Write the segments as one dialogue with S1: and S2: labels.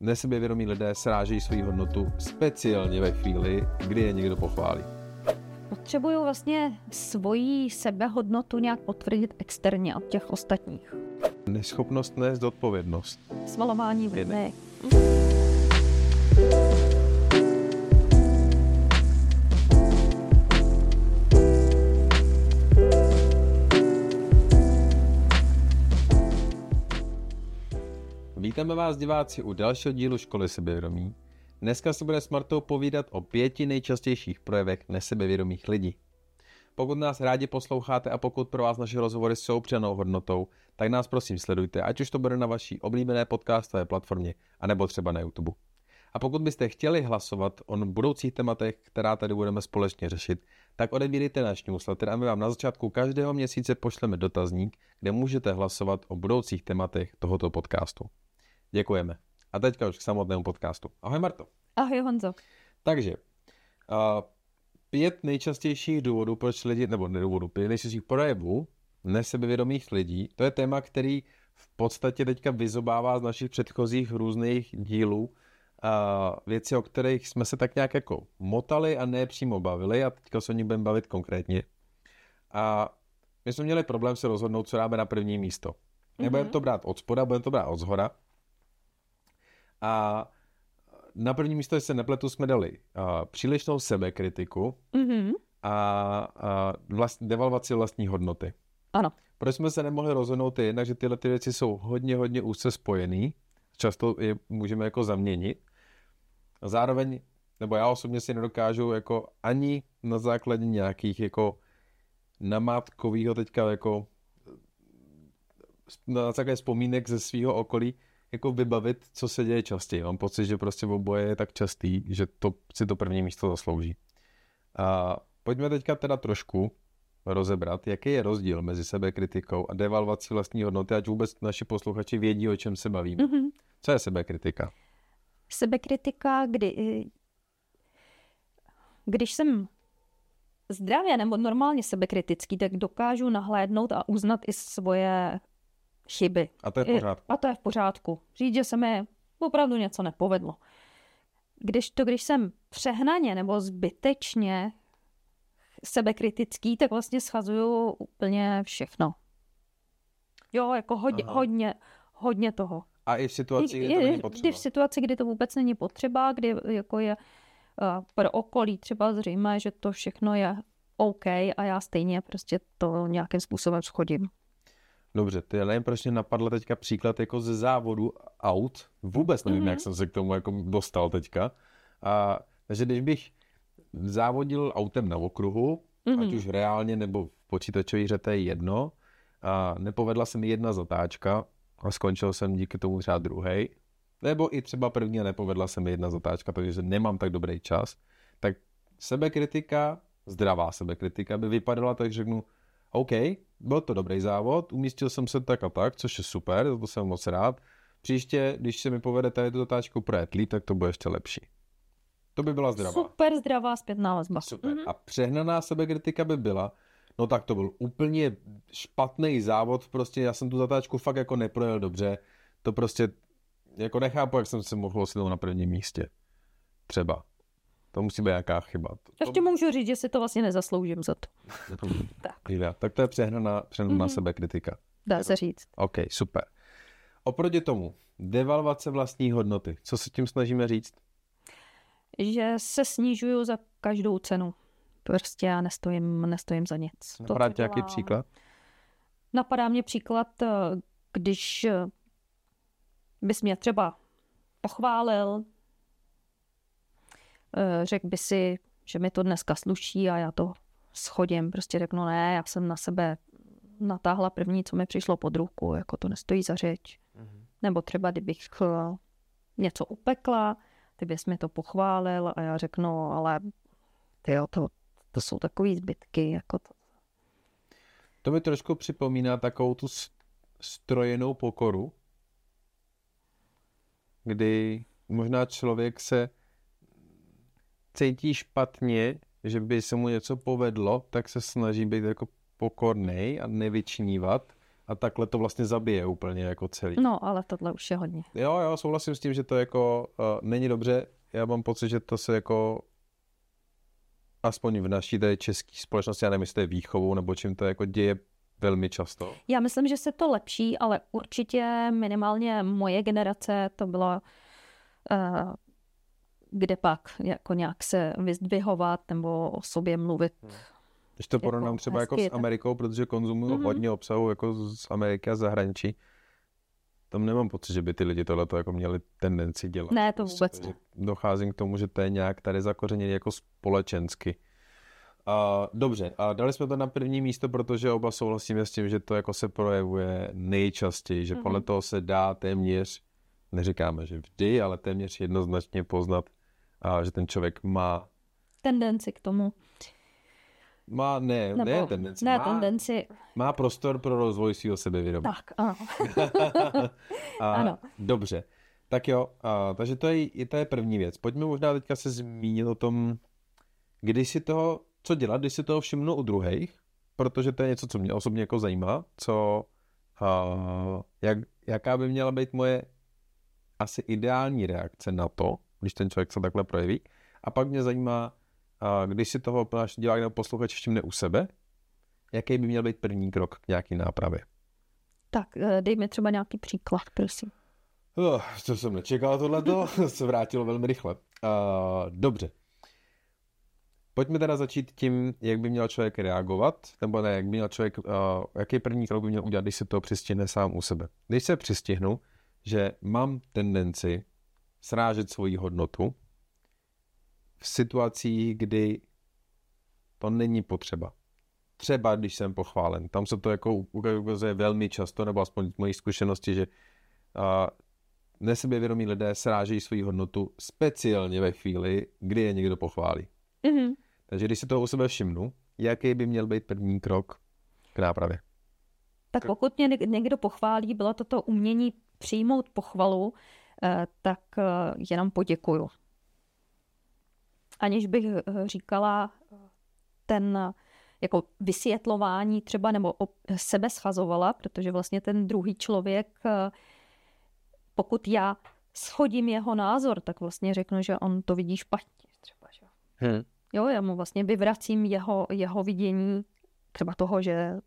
S1: Nesebevědomí lidé srážejí svou hodnotu speciálně ve chvíli, kdy je někdo pochválí.
S2: Potřebují vlastně svoji sebehodnotu nějak potvrdit externě od těch ostatních.
S1: Neschopnost nést odpovědnost.
S2: Smalování viny.
S1: Vítáme vás diváci u dalšího dílu Školy sebevědomí. Dneska se bude s Martou povídat o pěti nejčastějších projevech nesebevědomých lidí. Pokud nás rádi posloucháte a pokud pro vás naše rozhovory jsou přenou hodnotou, tak nás prosím sledujte, ať už to bude na vaší oblíbené podcastové platformě, anebo třeba na YouTube. A pokud byste chtěli hlasovat o budoucích tématech, která tady budeme společně řešit, tak odebírejte náš newsletter a my vám na začátku každého měsíce pošleme dotazník, kde můžete hlasovat o budoucích tématech tohoto podcastu. Děkujeme. A teďka už k samotnému podcastu. Ahoj Marto.
S2: Ahoj Honzo.
S1: Takže, uh, pět nejčastějších důvodů, proč lidi, nebo ne důvodů, pět nejčastějších projevů nesebevědomých lidí, to je téma, který v podstatě teďka vyzobává z našich předchozích různých dílů uh, věci, o kterých jsme se tak nějak jako motali a ne přímo bavili a teďka se o nich budeme bavit konkrétně. A my jsme měli problém se rozhodnout, co dáme na první místo. Nebudeme mm-hmm. to brát od spoda, budeme to brát od zhora. A na první místo, se nepletu, jsme dali uh, přílišnou sebekritiku
S2: mm-hmm.
S1: a, a vlast, devalvaci vlastní hodnoty.
S2: Ano.
S1: Proč jsme se nemohli rozhodnout jednak, že tyhle ty věci jsou hodně, hodně úzce spojený, často je můžeme jako zaměnit. A zároveň, nebo já osobně si nedokážu jako ani na základě nějakých jako namátkovýho teďka jako na základě vzpomínek ze svého okolí jako vybavit, co se děje častěji. Mám pocit, že prostě oboje je tak častý, že to si to první místo zaslouží. A pojďme teďka teda trošku rozebrat, jaký je rozdíl mezi sebekritikou a devalvací vlastní hodnoty, ať vůbec naši posluchači vědí, o čem se bavíme. Mm-hmm. Co je sebekritika?
S2: Sebekritika, kdy, když jsem zdravě nebo normálně sebekritický, tak dokážu nahlédnout a uznat i svoje chyby.
S1: A to je v pořádku.
S2: A to je v pořádku. Říct, že se mi opravdu něco nepovedlo. Když to, když jsem přehnaně nebo zbytečně sebekritický, tak vlastně schazuju úplně všechno. Jo, jako hodně, hodně, hodně toho.
S1: A i v situaci, kdy to není potřeba.
S2: Kdy v situaci, kdy to vůbec není potřeba, kdy jako je uh, pro okolí třeba zřejmé, že to všechno je OK a já stejně prostě to nějakým způsobem schodím.
S1: Dobře, ty nevím, proč mě napadl teďka příklad jako ze závodu aut. Vůbec nevím, mm-hmm. jak jsem se k tomu jako dostal teďka. A, takže když bych závodil autem na okruhu, mm-hmm. ať už reálně nebo v počítačové hře, to je jedno, a nepovedla se mi jedna zatáčka a skončil jsem díky tomu třeba druhý, nebo i třeba první a nepovedla se mi jedna zatáčka, takže nemám tak dobrý čas, tak sebekritika, zdravá sebekritika by vypadala tak, že řeknu, OK, byl to dobrý závod, umístil jsem se tak a tak, což je super, to jsem moc rád. Příště, když se mi povede tady tu zatáčku projet líp, tak to bude ještě lepší. To by byla zdravá.
S2: Super zdravá zpětná vazba.
S1: Super. Mm-hmm. A přehnaná sebekritika by byla, no tak to byl úplně špatný závod, prostě já jsem tu zatáčku fakt jako neprojel dobře, to prostě jako nechápu, jak jsem se mohl osvětlit na prvním místě. Třeba. To musí být nějaká chyba. To,
S2: Ještě můžu říct, že si to vlastně nezasloužím za to.
S1: tak. tak to je přehnaná, přehnaná mm-hmm. sebekritika.
S2: Dá se říct.
S1: OK, super. Oproti tomu, devalvace vlastní hodnoty. Co se tím snažíme říct?
S2: Že se snižuju za každou cenu. Prostě já nestojím, nestojím za nic.
S1: Napadá tě nějaký příklad?
S2: Napadá mě příklad, eh, když eh, bys mě třeba pochválil, řekl by si, že mi to dneska sluší a já to schodím. Prostě řeknu, ne, já jsem na sebe natáhla první, co mi přišlo pod ruku, jako to nestojí za řeč. Mm-hmm. Nebo třeba, kdybych něco upekla, ty bys mi to pochválil a já řeknu, ale ty jo, to, to jsou takové zbytky, jako to.
S1: To mi trošku připomíná takovou tu strojenou pokoru, kdy možná člověk se cítí špatně, že by se mu něco povedlo, tak se snaží být jako pokorný a nevyčnívat a takhle to vlastně zabije úplně jako celý.
S2: No, ale tohle už je hodně.
S1: Jo, jo, souhlasím s tím, že to jako uh, není dobře. Já mám pocit, že to se jako aspoň v naší té české společnosti, já nevím, jestli to je výchovou nebo čím to jako děje velmi často.
S2: Já myslím, že se to lepší, ale určitě minimálně moje generace to bylo uh, kde pak jako nějak se vyzdvihovat nebo o sobě mluvit. Hmm.
S1: Když to porovnám jako třeba jako s Amerikou, protože konzumuju mm-hmm. hodně obsahu jako z Ameriky a zahraničí, tam nemám pocit, že by ty lidi tohle jako měli tendenci dělat.
S2: Ne, to vůbec
S1: ne. Docházím k tomu, že to je nějak tady zakořeněné jako společensky. A, dobře, a dali jsme to na první místo, protože oba souhlasíme s tím, že to jako se projevuje nejčastěji, že mm-hmm. podle toho se dá téměř, neříkáme, že vždy, ale téměř jednoznačně poznat, a, že ten člověk má
S2: tendenci k tomu.
S1: Má, ne, Nebo, ne tendenci.
S2: Ne
S1: má,
S2: tendenci.
S1: Má prostor pro rozvoj svého sebevědomí.
S2: Tak, ano.
S1: a, ano. Dobře. Tak jo, a, takže to je, to je první věc. Pojďme možná teďka se zmínit o tom, když si toho, co dělat, když si toho všimnu u druhých, protože to je něco, co mě osobně jako zajímá, co, a, jak, jaká by měla být moje asi ideální reakce na to, když ten člověk se takhle projeví. A pak mě zajímá, když si toho náš divák nebo posluchač všimne u sebe, jaký by měl být první krok k nějaký nápravě?
S2: Tak, eh, dej mi třeba nějaký příklad, prosím.
S1: Oh, to jsem nečekal tohleto, se vrátilo velmi rychle. Uh, dobře. Pojďme teda začít tím, jak by měl člověk reagovat, nebo ne, jak by měl člověk, uh, jaký první krok by měl udělat, když se to přistihne sám u sebe. Když se přistihnu, že mám tendenci srážet svoji hodnotu, v situacích, kdy to není potřeba. Třeba když jsem pochválen. Tam se to jako ukazuje velmi často, nebo aspoň z mojí zkušenosti, že a, nesebevědomí lidé srážejí svoji hodnotu speciálně ve chvíli, kdy je někdo pochválí. Mm-hmm. Takže když si toho u sebe všimnu, jaký by měl být první krok k nápravě?
S2: Tak pokud mě někdo pochválí, bylo toto umění přijmout pochvalu, tak eh, jenom poděkuju aniž bych eh, říkala eh, ten eh, jako vysvětlování třeba nebo sebe schazovala, protože vlastně ten druhý člověk, pokud já schodím jeho názor, tak vlastně řeknu, že on to vidí špatně. Třeba, že? Hmm. Jo, já mu vlastně vyvracím jeho, jeho vidění třeba toho, že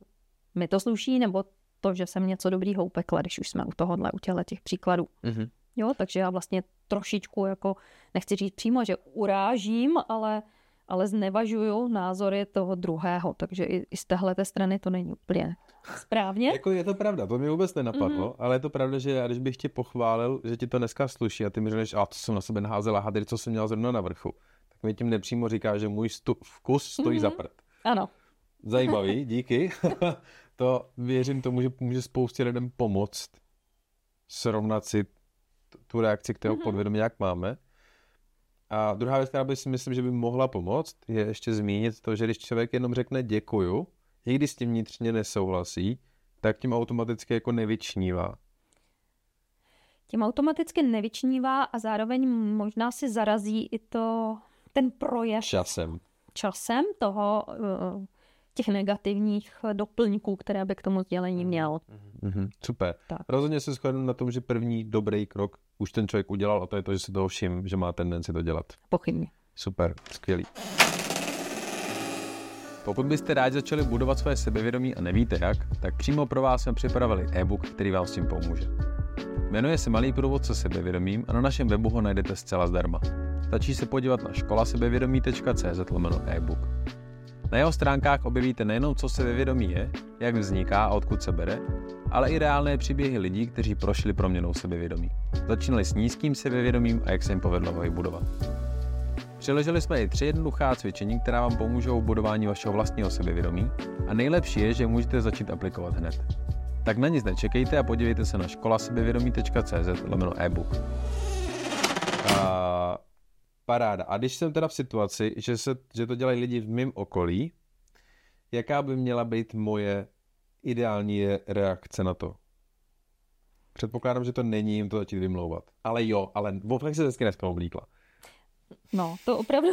S2: mi to sluší, nebo to, že jsem něco dobrýho upekla, když už jsme u tohohle, u těchto těch příkladů. Mm-hmm. Jo, takže já vlastně trošičku jako, nechci říct přímo, že urážím, ale, ale znevažuju názory toho druhého, takže i, i z téhle strany to není úplně správně.
S1: jako je to pravda, to mi vůbec nenapadlo, mm-hmm. ale je to pravda, že já když bych tě pochválil, že ti to dneska sluší a ty mi řekneš, a to jsem na sebe naházela hadry, co jsem měl zrovna na vrchu, tak mi tím nepřímo říká, že můj stu- vkus stojí mm-hmm. za prd.
S2: Ano.
S1: Zajímavý, díky. to věřím tomu, že může spoustě lidem pomoct srovnat si tu reakci k toho mm-hmm. podvědomí, jak máme. A druhá věc, která by si myslím, že by mohla pomoct, je ještě zmínit to, že když člověk jenom řekne děkuju, i když s tím vnitřně nesouhlasí, tak tím automaticky jako nevyčnívá.
S2: Tím automaticky nevyčnívá a zároveň možná si zarazí i to, ten projev.
S1: Časem.
S2: Časem toho, uh, těch negativních doplňků, které by k tomu sdělení měl.
S1: Mm-hmm, super. Tak. Rozhodně se shodnu na tom, že první dobrý krok už ten člověk udělal a to je to, že si toho všim, že má tendenci to dělat.
S2: Pochybně.
S1: Super, skvělý. Pokud byste rádi začali budovat své sebevědomí a nevíte jak, tak přímo pro vás jsme připravili e-book, který vám s tím pomůže. Jmenuje se Malý průvodce sebevědomím a na našem webu ho najdete zcela zdarma. Stačí se podívat na školasebevědomí.cz e-book. Na jeho stránkách objevíte nejenom, co sebevědomí je, jak vzniká a odkud se bere, ale i reálné příběhy lidí, kteří prošli proměnou sebevědomí. Začínali s nízkým sebevědomím a jak se jim povedlo ho vybudovat. Přiložili jsme i tři jednoduchá cvičení, která vám pomůžou v budování vašeho vlastního sebevědomí a nejlepší je, že můžete začít aplikovat hned. Tak na nic nečekejte a podívejte se na školasebevědomí.cz lomeno e-book. Paráda. A když jsem teda v situaci, že, se, že to dělají lidi v mém okolí, jaká by měla být moje ideální reakce na to? Předpokládám, že to není jim to začít vymlouvat. Ale jo, ale fakt se hezky dneska oblíkla.
S2: No, to opravdu...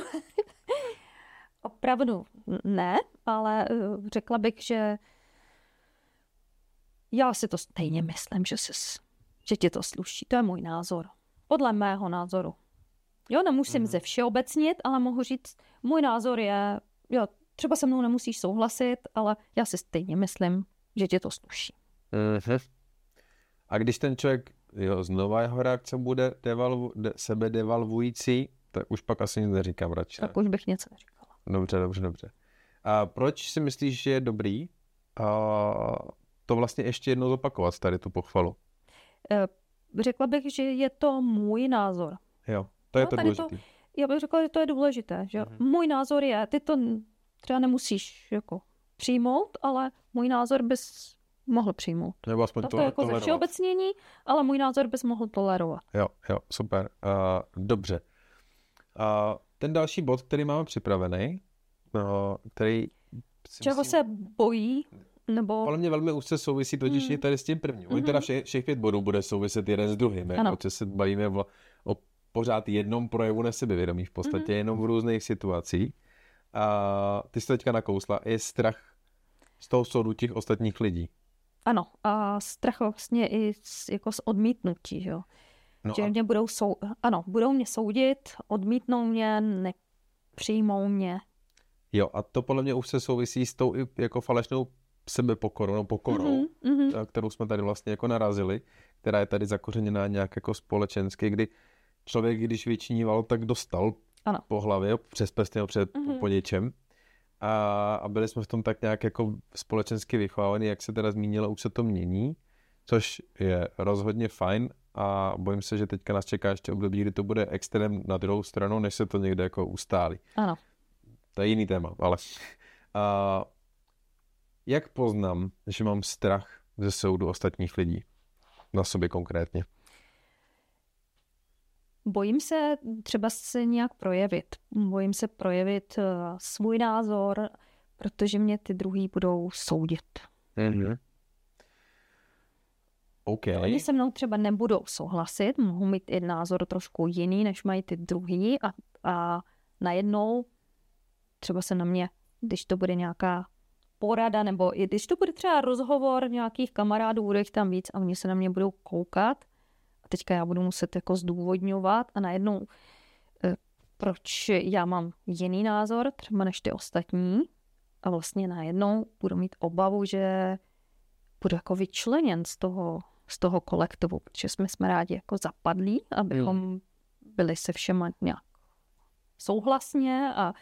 S2: opravdu ne, ale eh, řekla bych, že já si to stejně myslím, že, jsi, že ti to sluší. To je můj názor. Podle mého názoru. Jo, nemusím mm-hmm. ze všeobecnit, ale mohu říct, můj názor je, jo, třeba se mnou nemusíš souhlasit, ale já si stejně myslím, že ti to sluší.
S1: Mm-hmm. A když ten člověk, jo, znova jeho reakce bude devalvu, de, sebe devalvující, tak už pak asi nic neříkám radši.
S2: Tak už bych něco neříkala.
S1: Dobře, dobře, dobře. A proč si myslíš, že je dobrý a to vlastně ještě jednou zopakovat, tady tu pochvalu?
S2: E, řekla bych, že je to můj názor.
S1: Jo, to je no, to důležité.
S2: Já bych řekla, že to je důležité. Že mm-hmm. Můj názor je, ty to třeba nemusíš jako přijmout, ale můj názor bys mohl přijmout.
S1: Nebo aspoň
S2: to, to jako ze všeobecnění, ale můj názor bys mohl tolerovat.
S1: Jo, jo, super. Uh, dobře. Uh, ten další bod, který máme připravený, uh, který...
S2: Čeho myslím, se bojí, nebo...
S1: Ale mě velmi úzce souvisí totiž hmm. i tady s tím prvním. Oni mm-hmm. teda všech, všech pět bodů bude souviset jeden s druhým. Jako, se bavíme o pořád jednom projevu nesebevědomí v podstatě, mm-hmm. jenom v různých situacích. A ty jsi teďka nakousla, je strach z toho soudu těch ostatních lidí.
S2: Ano, a strach vlastně i z, jako z odmítnutí, jo. No že a... mě budou sou... ano, budou mě soudit, odmítnou mě, nepřijmou mě.
S1: Jo, a to podle mě už se souvisí s tou jako falešnou sebepokorou, no pokorou, mm-hmm. kterou jsme tady vlastně jako narazili, která je tady zakořeněná nějak jako společensky, kdy člověk, když vyčiníval, tak dostal ano. po hlavě, přes prsty před mm-hmm. po něčem. A, a byli jsme v tom tak nějak jako společensky vychovávaní, jak se teda zmínilo, už se to mění, což je rozhodně fajn a bojím se, že teďka nás čeká ještě období, kdy to bude extrém na druhou stranu, než se to někde jako ustálí.
S2: Ano.
S1: To je jiný téma, ale... A, jak poznám, že mám strach ze soudu ostatních lidí? Na sobě konkrétně.
S2: Bojím se třeba se nějak projevit. Bojím se projevit uh, svůj názor, protože mě ty druhý budou soudit. Mm-hmm.
S1: Okay.
S2: Oni se mnou třeba nebudou souhlasit, mohou mít i názor trošku jiný, než mají ty druhý a, a najednou třeba se na mě, když to bude nějaká porada, nebo i když to bude třeba rozhovor nějakých kamarádů, bude jich tam víc a oni se na mě budou koukat teďka já budu muset jako zdůvodňovat a najednou eh, proč já mám jiný názor třeba než ty ostatní. A vlastně najednou budu mít obavu, že budu jako vyčleněn z toho, z toho kolektivu, protože jsme, jsme rádi jako zapadlí, abychom byli se všema nějak souhlasně a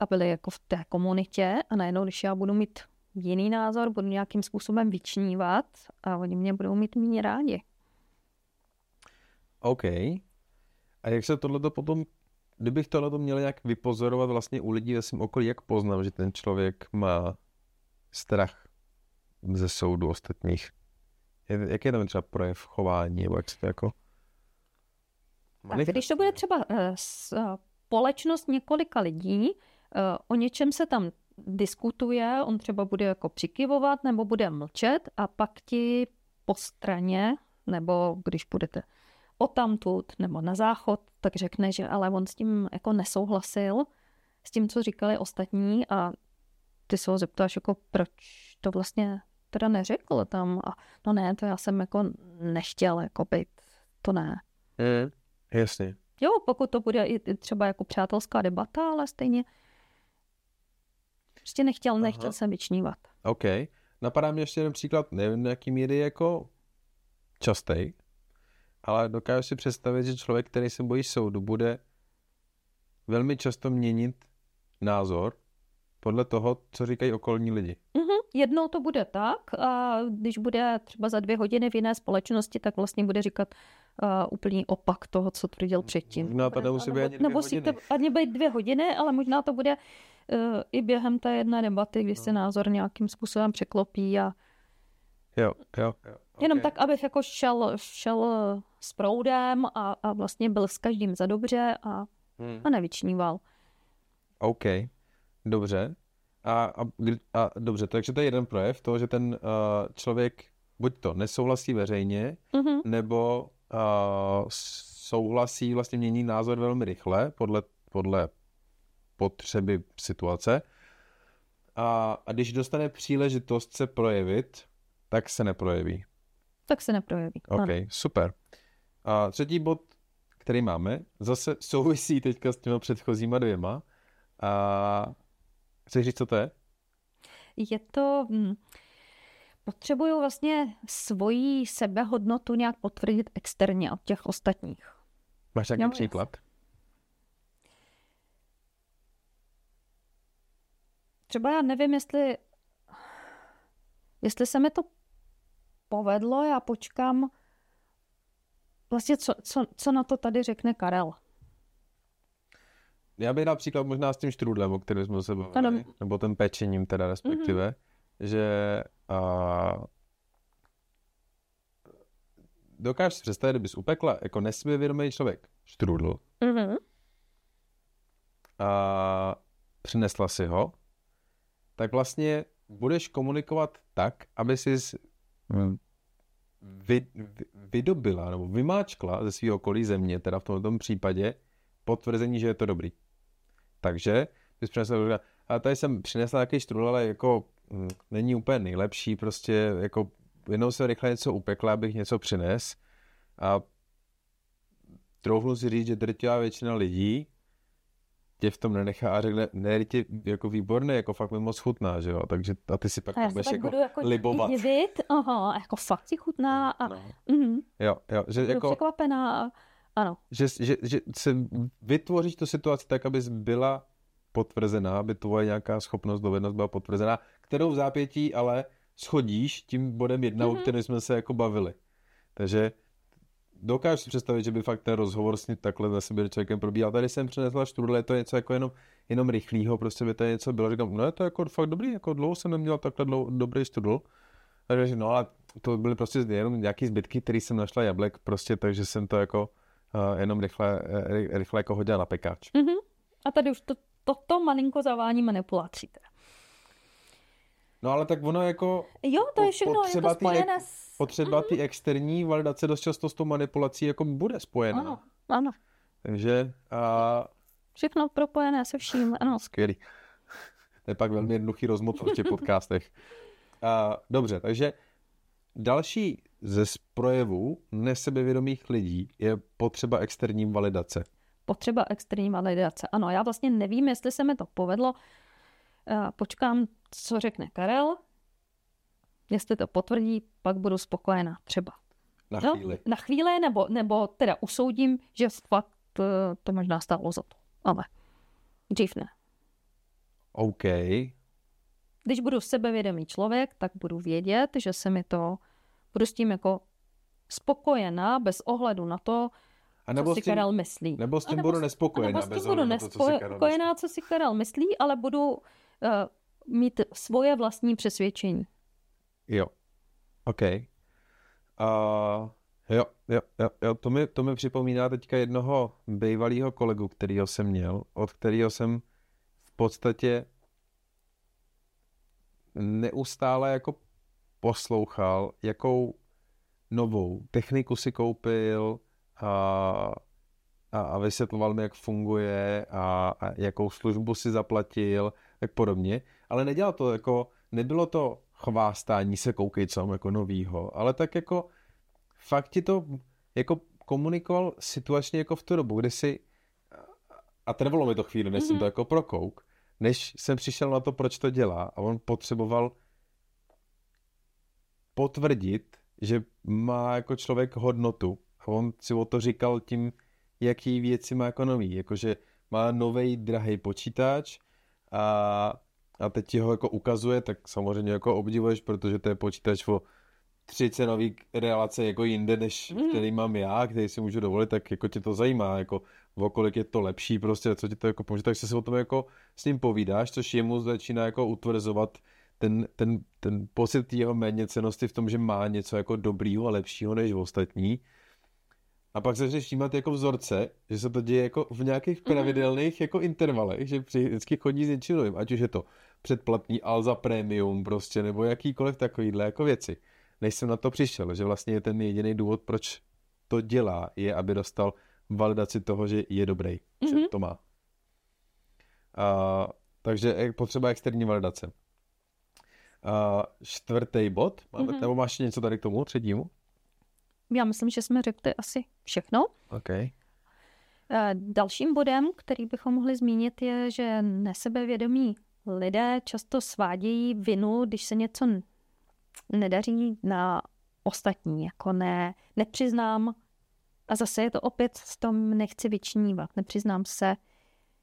S2: a byli jako v té komunitě. A najednou, když já budu mít jiný názor, budu nějakým způsobem vyčnívat a oni mě budou mít méně rádi.
S1: OK. A jak se tohle potom, kdybych tohle měl nějak vypozorovat vlastně u lidí ve svém okolí, jak poznám, že ten člověk má strach ze soudu ostatních? Jak je tam třeba projev chování, nebo jak se to jako...
S2: Tak, když to bude třeba uh, společnost několika lidí, Eh, o něčem se tam diskutuje, on třeba bude jako přikivovat nebo bude mlčet a pak ti po straně, nebo když budete o tamtud nebo na záchod, tak řekne, že ale on s tím jako nesouhlasil, s tím, co říkali ostatní a ty se ho zeptáš, jako proč to vlastně teda neřekl tam a no ne, to já jsem jako nechtěl jako být, to ne.
S1: Mm, jasně.
S2: Jo, pokud to bude i třeba jako přátelská debata, ale stejně Prostě nechtěl, nechtěl Aha. jsem vyčnívat.
S1: OK. Napadá mě ještě jeden příklad, nevím, na jaký míry jako častej, ale dokážu si představit, že člověk, který se bojí soudu, bude velmi často měnit názor podle toho, co říkají okolní lidi.
S2: Mm-hmm. Jednou to bude tak a když bude třeba za dvě hodiny v jiné společnosti, tak vlastně bude říkat uh, úplný opak toho, co tvrdil předtím.
S1: Možná to nemusí být ani dvě
S2: nebo
S1: hodiny.
S2: to ani být dvě hodiny, ale možná to bude uh, i během té jedné debaty, kdy se no. názor nějakým způsobem překlopí a
S1: Jo, jo, jo. Okay.
S2: Jenom tak, abych jako šel, šel s proudem a, a vlastně byl s každým za dobře a, hmm. a nevyčníval.
S1: OK, dobře. A, a, a dobře, takže to je jeden projev toho, že ten uh, člověk buď to nesouhlasí veřejně, mm-hmm. nebo uh, souhlasí, vlastně mění názor velmi rychle podle, podle potřeby situace. A, a když dostane příležitost se projevit, tak se neprojeví.
S2: Tak se neprojeví.
S1: OK,
S2: ano.
S1: super. A třetí bod, který máme, zase souvisí teďka s těma předchozíma dvěma. A chceš říct, co to je?
S2: Je to... Hm, potřebuju vlastně svoji sebehodnotu nějak potvrdit externě od těch ostatních.
S1: Máš nějaký příklad?
S2: Třeba já nevím, jestli, jestli se mi to povedlo, já počkám vlastně, co, co, co na to tady řekne Karel.
S1: Já bych dal příklad možná s tím štrůdlem, o kterém jsme se bavili,
S2: Ano.
S1: nebo tím pečením teda respektive, mm-hmm. že a, dokážeš si představit, kdybys upekla jako nesvěvědomý člověk štrůdl
S2: Mm-hmm.
S1: a přinesla si ho, tak vlastně budeš komunikovat tak, aby si vy, vy, vydobila nebo vymáčkla ze svého okolí země, teda v tomto případě, potvrzení, že je to dobrý. Takže bys přinesla, a tady jsem přinesla nějaký štrudl, ale jako hm, není úplně nejlepší, prostě jako jednou se rychle něco upekla, abych něco přines a troufnu si říct, že drtivá většina lidí tě v tom nenechá a řekne, ne, tě jako výborné, jako fakt mi moc chutná, že jo, takže a ty si pak
S2: A
S1: budeš
S2: tak
S1: jako,
S2: budu jako
S1: libovat.
S2: divit, aha, jako fakt si chutná a
S1: No.
S2: mm,
S1: Jo, jo, že
S2: budu
S1: jako,
S2: překvapená. Ano,
S1: že, že, že se vytvoříš tu situaci tak, abys byla potvrzená, aby tvoje nějaká schopnost, dovednost byla potvrzená, kterou v zápětí ale schodíš tím bodem jedna, mm-hmm. o
S2: Mhm.
S1: kterém jsme se jako bavili. Takže dokážu si představit, že by fakt ten rozhovor s ním takhle za sebe člověkem probíhal. Tady jsem přinesla štrudle, je to něco jako jenom, jenom rychlýho, prostě by to něco bylo. Říkám, no je to jako fakt dobrý, jako dlouho jsem neměl takhle dlouho, dobrý štrudl. Takže no ale to byly prostě jenom nějaký zbytky, který jsem našla jablek, prostě, takže jsem to jako uh, jenom rychle, uh, rychle jako hodila na pekáč.
S2: mm-hmm. a tady už to, toto malinko zavání manipulací. Teda.
S1: No ale tak ono jako
S2: Jo, to je všechno
S1: potřeba
S2: jako
S1: ty
S2: spojené s...
S1: potřeba ty externí validace dost často s tou manipulací jako bude spojená.
S2: Ano, ano,
S1: Takže a
S2: všechno propojené se vším, ano.
S1: skvělý. To je pak velmi jednoduchý rozmot v těch podcastech. A, dobře, takže další ze projevů nesebevědomých lidí je potřeba externí validace.
S2: Potřeba externí validace. Ano, já vlastně nevím, jestli se mi to povedlo. Eh, Počkám, co řekne Karel. Jestli to potvrdí, pak budu spokojená třeba.
S1: Na chvíli.
S2: Na chvíli, nebo, nebo teda usoudím, že fakt eh, to možná stálo za to. Ale dřív ne.
S1: OK.
S2: Když budu sebevědomý člověk, tak budu vědět, že se mi to, budu s tím jako spokojená bez ohledu na to,
S1: A
S2: co
S1: nebo
S2: si
S1: s tím,
S2: Karel myslí.
S1: nebo s tím
S2: nebo
S1: budu nespokojená.
S2: Nebo s tím
S1: bez
S2: budu
S1: ohledu na to, co si Karel myslí.
S2: nespokojená, co si Karel myslí, ale budu uh, mít svoje vlastní přesvědčení.
S1: Jo. OK. Uh, jo, jo, jo, jo, to mi, to mi připomíná teďka jednoho bývalého kolegu, kterýho jsem měl, od kterého jsem v podstatě neustále jako poslouchal, jakou novou techniku si koupil a, a, a vysvětloval mi, jak funguje a, a jakou službu si zaplatil, tak podobně. Ale nedělal to jako, nebylo to chvástání se koukej, co mám jako novýho, ale tak jako fakt ti to jako komunikoval situačně jako v tu dobu, kdy si a trvalo mi to chvíli, než mm-hmm. jsem to jako prokouk, než jsem přišel na to, proč to dělá a on potřeboval potvrdit, že má jako člověk hodnotu a on si o to říkal tím, jaký věci má jako nový, jakože má nový drahý počítač a, a teď ti ho jako ukazuje, tak samozřejmě jako obdivuješ, protože to je počítač o tři cenový relace jako jinde, než
S2: Mhm.
S1: který mám já, který si můžu dovolit, tak jako tě to zajímá, jako o kolik je to lepší prostě, co ti to jako pomůže, tak se o tom jako s ním povídáš, což jemu začíná jako utvrzovat ten, ten, ten pocit jeho méněcenosti v tom, že má něco jako dobrýho a lepšího než ostatní. A pak začneš všímat jako vzorce, že se to děje jako v nějakých pravidelných jako intervalech, že při- vždycky chodí s něčím novým, ať už je to předplatný Alza Premium prostě, nebo jakýkoliv takovýhle jako věci. Než jsem na to přišel, že vlastně je ten jediný důvod, proč to dělá, je, aby dostal validaci toho, že je dobrý, že
S2: Mhm.
S1: to má. A, takže je potřeba externí validace. A čtvrtý bod, máme, mm-hmm. nebo máš něco tady k tomu třetímu?
S2: Já myslím, že jsme řekli asi všechno.
S1: Okay.
S2: Dalším bodem, který bychom mohli zmínit, je, že nesebevědomí lidé často svádějí vinu, když se něco nedaří na ostatní, jako ne, nepřiznám, a zase je to opět s tom nechci vyčnívat, nepřiznám se,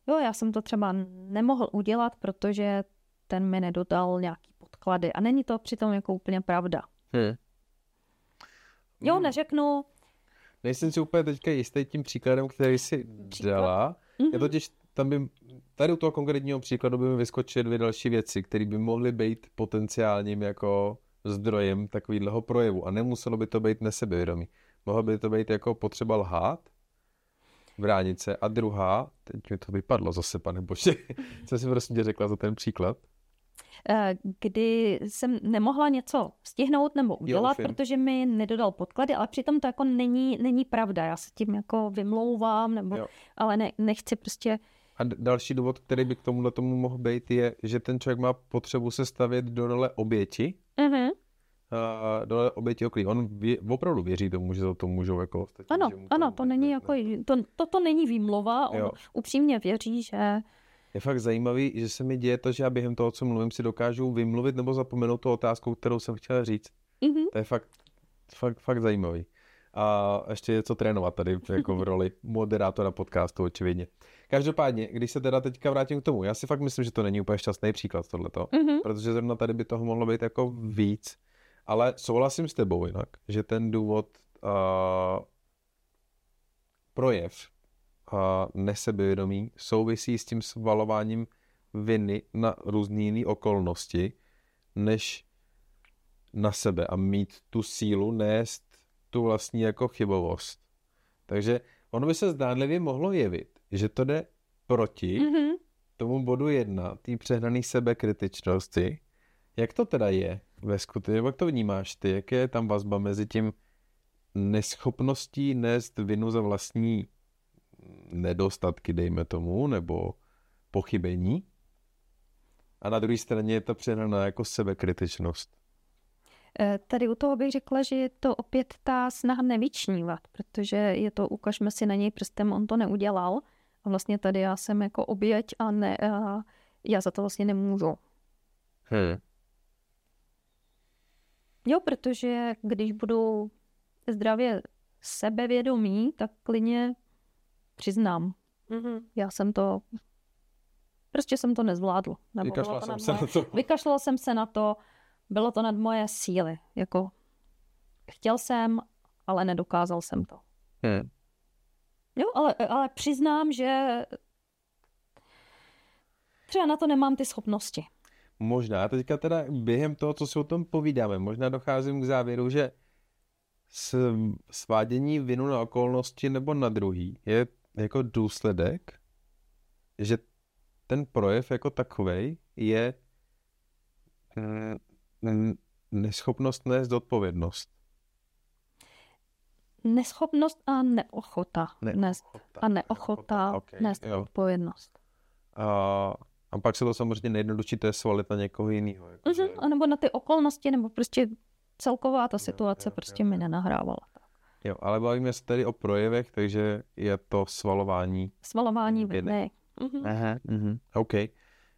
S2: jo, já jsem to třeba nemohl udělat, protože ten mi nedodal nějaký podklady a není to přitom jako úplně pravda. Hmm. Jo, hmm. neřeknu.
S1: Nejsem si úplně teďka jistý tím příkladem, který si Příklad? dala. Mm-hmm. Je totiž, tam by, tady u toho konkrétního příkladu by mi vyskočily dvě další věci, které by mohly být potenciálním jako zdrojem takového projevu a nemuselo by to být nesebevědomí. Mohlo by to být jako potřeba lhát, bránit se. A druhá, teď mi to vypadlo zase, pane bože, co jsi prostě řekla za ten příklad?
S2: Eh, kdy jsem nemohla něco stihnout nebo udělat, jo, protože mi nedodal podklady, ale přitom to jako není, není pravda. Já se tím jako vymlouvám, nebo, ale ne, nechci prostě...
S1: A další důvod, který by k tomuhle tomu mohl být, je, že ten člověk má potřebu se stavět do role oběti, uh-huh dole oběti okolí. On vě, opravdu věří tomu, že za to můžou jako ostatní.
S2: Ano, ano, to není jako, to, to, to není výmlova, on jo. upřímně věří, že...
S1: Je fakt zajímavý, že se mi děje to, že já během toho, co mluvím, si dokážu vymluvit nebo zapomenout tu otázku, kterou jsem chtěl říct. Mm-hmm. To je fakt, fakt, fakt zajímavý. A ještě je co trénovat tady jako v roli moderátora podcastu, očividně. Každopádně, když se teda teďka vrátím k tomu, já si fakt myslím, že to není úplně šťastný příklad tohleto, mm-hmm. protože zrovna tady by toho mohlo být jako víc. Ale souhlasím s tebou jinak, že ten důvod uh, projev uh, nesebevědomí souvisí s tím svalováním viny na různé jiné okolnosti, než na sebe a mít tu sílu nést tu vlastní jako chybovost. Takže ono by se zdánlivě mohlo jevit, že to jde proti mm-hmm. tomu bodu jedna, té přehnané sebekritičnosti. Jak to teda je? ve skutečnosti, jak to vnímáš ty, jaké je tam vazba mezi tím neschopností nést vinu za vlastní nedostatky, dejme tomu, nebo pochybení, a na druhé straně je to přehnaná jako sebekritičnost.
S2: Eh, tady u toho bych řekla, že je to opět ta snaha nevyčnívat, protože je to, ukažme si na něj prstem, on to neudělal. A vlastně tady já jsem jako oběť a, ne, a já za to vlastně nemůžu. Hmm. Jo, protože když budu zdravě sebevědomý, tak klidně přiznám. Mm-hmm. Já jsem to, prostě jsem to nezvládl.
S1: Nebo Vykašlal jsem se moje, na to.
S2: Vykašlal jsem se na to, bylo to nad moje síly. Jako chtěl jsem, ale nedokázal jsem to. Hmm. Jo, ale, ale přiznám, že třeba na to nemám ty schopnosti.
S1: Možná teďka teda během toho, co si o tom povídáme, možná docházím k závěru, že svádění vinu na okolnosti nebo na druhý je jako důsledek, že ten projev jako takový je mm, neschopnost nést odpovědnost.
S2: Neschopnost a neochota, neochota nést, a neochota, neochota okay, nést jo. odpovědnost.
S1: A a pak se to samozřejmě nejjednodušší to je svalit na někoho jiného. Jako
S2: uh-huh, že... A nebo na ty okolnosti, nebo prostě celková ta situace jo, jo, prostě jo, mi nenahrávala.
S1: Jo, ale bavíme se tady o projevech, takže je to svalování.
S2: Svalování viny. Uh-huh.
S1: Aha, uh-huh. OK.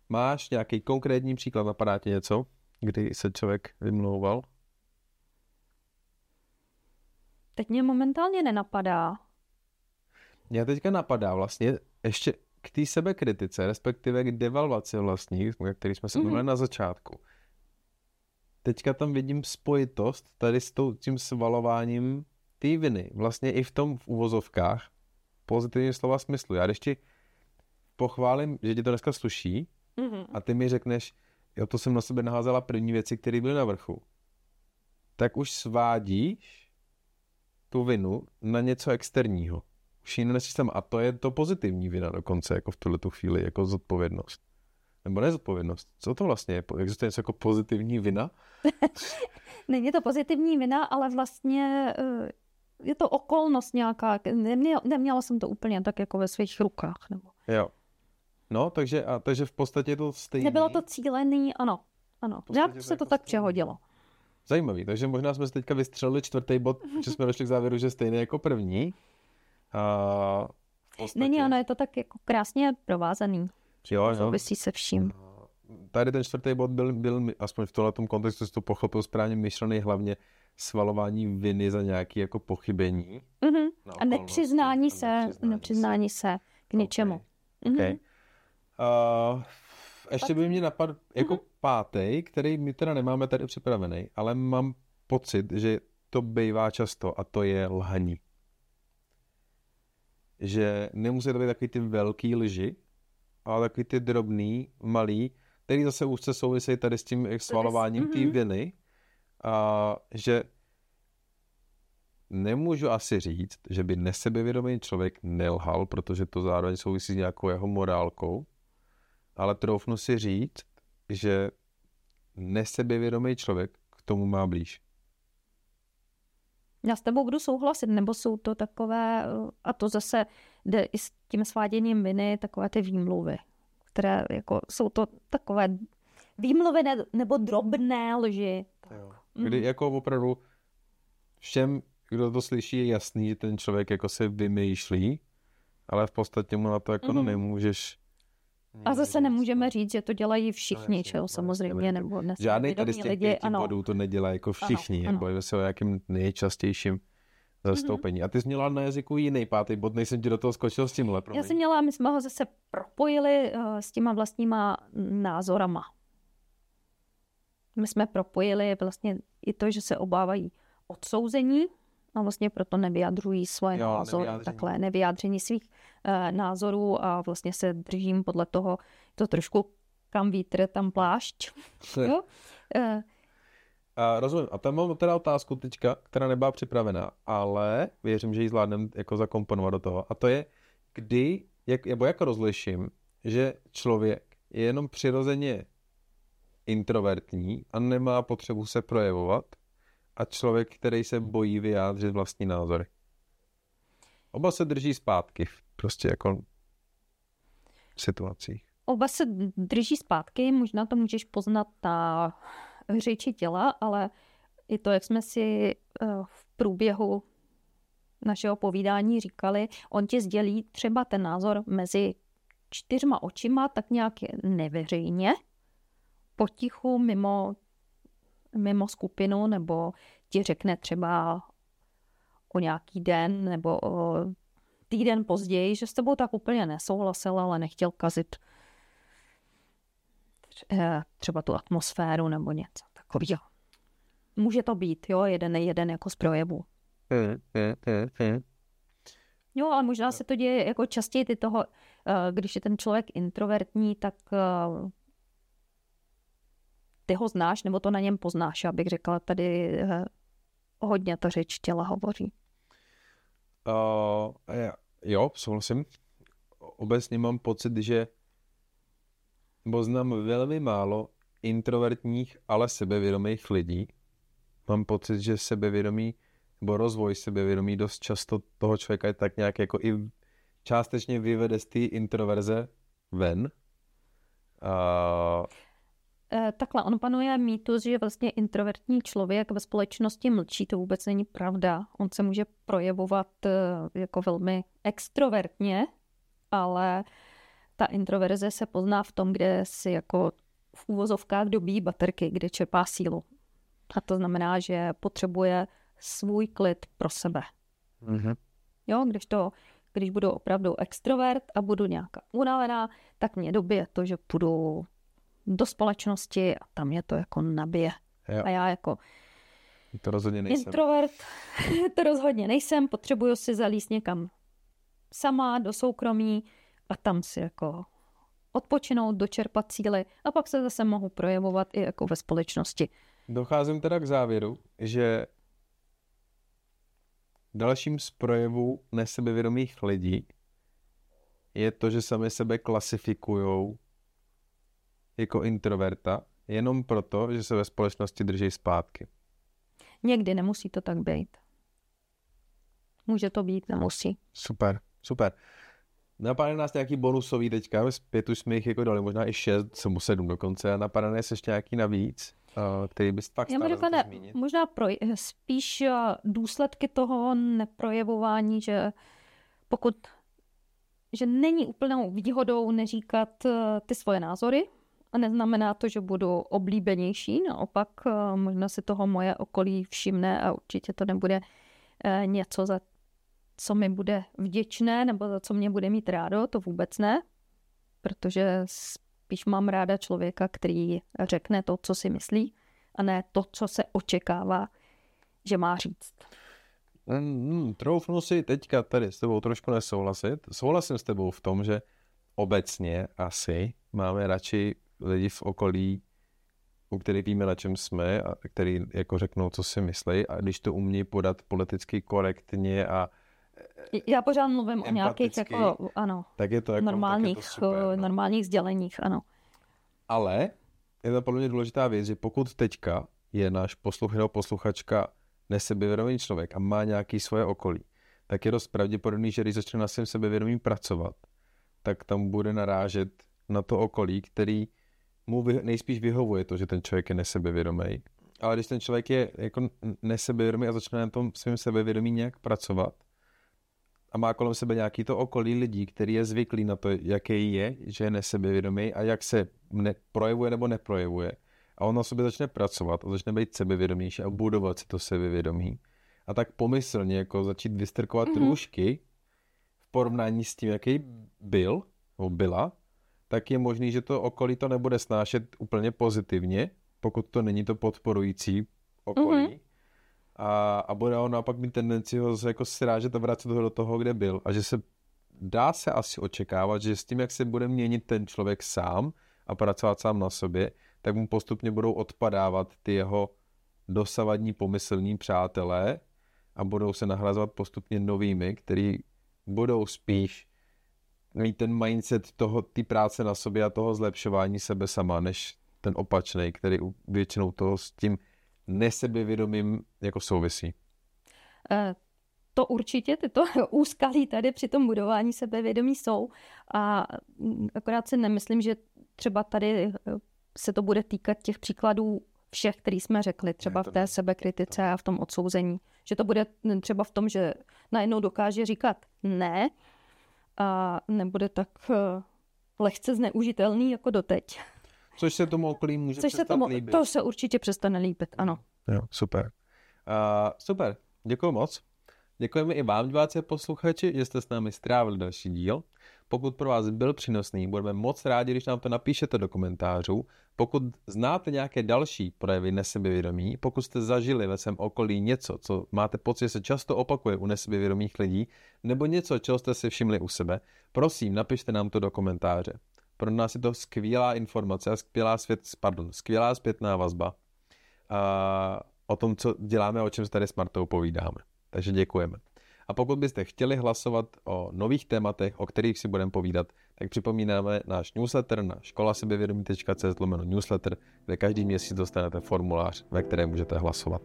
S1: Máš nějaký konkrétní příklad, napadá ti něco, kdy se člověk vymlouval?
S2: Teď mě momentálně nenapadá.
S1: Mě teďka napadá vlastně ještě k té sebekritice, respektive k devalvaci vlastní, který jsme se mluvili mm-hmm. na začátku. Teďka tam vidím spojitost tady s tím svalováním té viny. Vlastně i v tom v uvozovkách pozitivním slova smyslu. Já když ti pochválím, že ti to dneska sluší mm-hmm. a ty mi řekneš, jo, to jsem na sebe naházela první věci, které byly na vrchu, tak už svádíš tu vinu na něco externího už ji nesystem. A to je to pozitivní vina dokonce, jako v tuhle tu chvíli, jako zodpovědnost. Nebo nezodpovědnost. Co to vlastně je? Existuje něco jako pozitivní vina?
S2: Není to pozitivní vina, ale vlastně eh, je to okolnost nějaká. Neměla, neměla jsem to úplně tak jako ve svých rukách. Nebo...
S1: Jo. No, takže, a, takže v podstatě to stejné.
S2: Nebylo to cílený, ano. ano.
S1: to
S2: se
S1: jako
S2: to tak
S1: stejný.
S2: přehodilo.
S1: Zajímavý, takže možná jsme si teďka vystřelili čtvrtý bod, že jsme došli k závěru, že stejný jako první. A v podstatě,
S2: Není, ano, je to tak jako krásně provázaný.
S1: Jo, jo.
S2: Souvisí se vším.
S1: Tady ten čtvrtý bod byl, byl aspoň v tomhle kontextu, si to pochopil správně, myšlený hlavně svalování viny za nějaké jako pochybení.
S2: Mhm.
S1: na
S2: A nepřiznání
S1: A
S2: se,
S1: nepřiznání
S2: nepřiznání se k něčemu.
S1: Okay.
S2: Mhm.
S1: Okay. Uh, ještě by mě napadl jako
S2: Mhm.
S1: pátý, který my teda nemáme tady připravený, ale mám pocit, že to bývá často a to je lhaní. Že nemusí to být takový ty velký lži, ale takový ty drobný, malý, který zase úzce souvisejí tady s tím svalováním té
S2: mhm.
S1: viny. A že nemůžu asi říct, že by nesebevědomý člověk nelhal, protože to zároveň souvisí s nějakou jeho morálkou, ale troufnu si říct, že nesebevědomý člověk k tomu má blíž.
S2: Já s tebou budu souhlasit, nebo jsou to takové, a to zase jde i s tím sváděním viny, takové ty výmluvy, které jako jsou to takové výmluvy ne, nebo drobné lži.
S1: Jo. Kdy jako opravdu všem, kdo to slyší, je jasný, že ten člověk jako se vymýšlí, ale v podstatě mu na to jako
S2: Mhm.
S1: nemůžeš.
S2: A zase nemůžeme
S1: no.
S2: říct, že to dělají všichni,
S1: jasně,
S2: čeho
S1: no,
S2: samozřejmě, nebo dnes
S1: Žádný tady z těch
S2: lidi,
S1: pěti
S2: ano.
S1: bodů to nedělá jako všichni,
S2: ano.
S1: ano, se o jakým nejčastějším zastoupení. A ty jsi měla na jazyku jiný pátý bod, nejsem ti do toho skočil s tímhle, promiň.
S2: Já jsem měla, my jsme ho zase propojili uh, s těma vlastníma názorama. My jsme propojili vlastně i to, že se obávají odsouzení a vlastně proto nevyjadřují svoje
S1: Jo,
S2: názory,
S1: nevyjádření.
S2: takhle nevyjádření svých uh, názorů a vlastně se držím podle toho, to trošku kam vítr, tam plášť. jo? Uh,
S1: A rozumím. A tam mám teda otázku teďka, která nebyla připravená, ale věřím, že ji zvládnem jako zakomponovat do toho. A to je, kdy, jak, nebo jak rozliším, že člověk je jenom přirozeně introvertní a nemá potřebu se projevovat a člověk, který se bojí vyjádřit vlastní názory. Oba se drží zpátky, v prostě jako situacích.
S2: Oba se drží zpátky, možná to můžeš poznat na řeči těla, ale i to, jak jsme si eh, v průběhu našeho povídání říkali, on ti sdělí třeba ten názor mezi čtyřma očima, tak nějak neveřejně, potichu, mimo, mimo skupinu, nebo ti řekne třeba o nějaký den nebo o týden později, že s tebou tak úplně nesouhlasil, ale nechtěl kazit eh, třeba tu atmosféru nebo něco takového. Může to být, jo, jeden jeden jako z projevů. Jo, ale možná se to děje jako častěji ty toho, eh, když je ten člověk introvertní, tak eh, ty ho znáš, nebo to na něm poznáš, já bych řekla, tady eh, hodně ta řeč těla hovoří.
S1: Uh, jo, souhlasím. Obecně mám pocit, že nebo znám velmi málo introvertních, ale sebevědomých lidí. Mám pocit, že sebevědomí nebo rozvoj sebevědomí dost často toho člověka je tak nějak jako i částečně vyvede z té introverze ven. Uh,
S2: Takhle, on panuje mýtus, že vlastně introvertní člověk ve společnosti mlčí, to vůbec není pravda. On se může projevovat eh, jako velmi extrovertně, ale ta introverze se pozná v tom, kde si jako v úvozovkách dobí baterky, kde čerpá sílu. A to znamená, že potřebuje svůj klid pro sebe.
S1: mm-hmm.
S2: Jo, když to, když budu opravdu extrovert a budu nějaká unavená, tak mě dobije to, že půjdu do společnosti a tam mě to jako nabije.
S1: Jo.
S2: A já jako
S1: To rozhodně nejsem.
S2: introvert to rozhodně nejsem, potřebuju si zalíst někam sama do soukromí a tam si jako odpočinout, dočerpat síly a pak se zase mohu projevovat i jako ve společnosti.
S1: Docházím teda k závěru, že dalším z projevů nesebevědomých lidí je to, že sami sebe klasifikují jako introverta, jenom proto, že se ve společnosti drží zpátky.
S2: Někdy nemusí to tak být. Může to být, nemusí.
S1: Super, super. Napadne nás nějaký bonusový teďka, pět už jsme jich jako dali, možná i šest, jsem sedm dokonce, a napadne nás ještě nějaký navíc, uh, který bys fakt
S2: Já
S1: stále
S2: zmínit. možná pro, spíš důsledky toho neprojevování, že pokud že není úplnou výhodou neříkat ty svoje názory, a neznamená to, že budu oblíbenější, naopak možná si toho moje okolí všimne a určitě to nebude něco, za co mi bude vděčné nebo za co mě bude mít rádo, to vůbec ne, protože spíš mám ráda člověka, který řekne to, co si myslí a ne to, co se očekává, že má říct.
S1: Hmm, troufnu si teďka tady s tebou trošku nesouhlasit. Souhlasím s tebou v tom, že obecně asi máme radši lidi v okolí, u kterých víme, na čem jsme a který jako řeknou, co si myslí a když to umí podat politicky korektně a
S2: já pořád mluvím o nějakých jako, ano,
S1: tak je to jako,
S2: normálních,
S1: tak je to super, no.
S2: normálních sděleních, ano.
S1: Ale je to podle mě důležitá věc, že pokud teďka je náš posluch nebo posluchačka nesebevědomý člověk a má nějaký svoje okolí, tak je dost pravděpodobný, že když začne na svém sebevědomí pracovat, tak tam bude narážet na to okolí, který mu nejspíš vyhovuje to, že ten člověk je nesebevědomý. Ale když ten člověk je jako nesebevědomý a začne na tom svým sebevědomí nějak pracovat, a má kolem sebe nějaký to okolí lidí, který je zvyklý na to, jaký je, že je nesebevědomý a jak se ne, projevuje nebo neprojevuje. A on na sobě začne pracovat a začne být sebevědomější a budovat si to sebevědomí. A tak pomyslně jako začít vystrkovat mm-hmm. růžky v porovnání s tím, jaký byl nebo byla, tak je možný, že to okolí to nebude snášet úplně pozitivně, pokud to není to podporující okolí. Mm-hmm a, a bude on naopak mít tendenci ho jako srážet a vracet ho do toho, kde byl. A že se dá se asi očekávat, že s tím, jak se bude měnit ten člověk sám a pracovat sám na sobě, tak mu postupně budou odpadávat ty jeho dosavadní pomyslní přátelé a budou se nahrazovat postupně novými, který budou spíš mít ten mindset toho, ty práce na sobě a toho zlepšování sebe sama, než ten opačný, který většinou toho s tím nesebevědomím jako souvisí?
S2: Eh, to určitě, tyto úskalí tady při tom budování sebevědomí jsou a mm, akorát si nemyslím, že třeba tady eh, se to bude týkat těch příkladů všech, který jsme řekli, třeba v té sebekritice a v tom odsouzení. Že to bude mm, třeba v tom, že najednou dokáže říkat ne a nebude tak eh, lehce zneužitelný jako doteď.
S1: Což se tomu okolí může Což se tomu, líbit.
S2: To se určitě přestane líbit, ano.
S1: Jo, super. Uh, super, děkuji moc. Děkujeme i vám, diváci a posluchači, že jste s námi strávili další díl. Pokud pro vás byl přínosný, budeme moc rádi, když nám to napíšete do komentářů. Pokud znáte nějaké další projevy nesebevědomí, pokud jste zažili ve svém okolí něco, co máte pocit, že se často opakuje u nesebevědomých lidí, nebo něco, čeho jste si všimli u sebe, prosím, napište nám to do komentáře. Pro nás je to skvělá informace a skvělá, svět, pardon, skvělá zpětná vazba a o tom, co děláme, o čem se tady s Martou povídáme. Takže děkujeme. A pokud byste chtěli hlasovat o nových tématech, o kterých si budeme povídat, tak připomínáme náš newsletter na školasebevědomí.cz newsletter, kde každý měsíc dostanete formulář, ve kterém můžete hlasovat.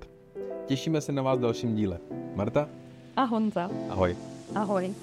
S1: Těšíme se na vás v dalším díle. Marta?
S2: A Honza.
S1: Ahoj.
S2: Ahoj.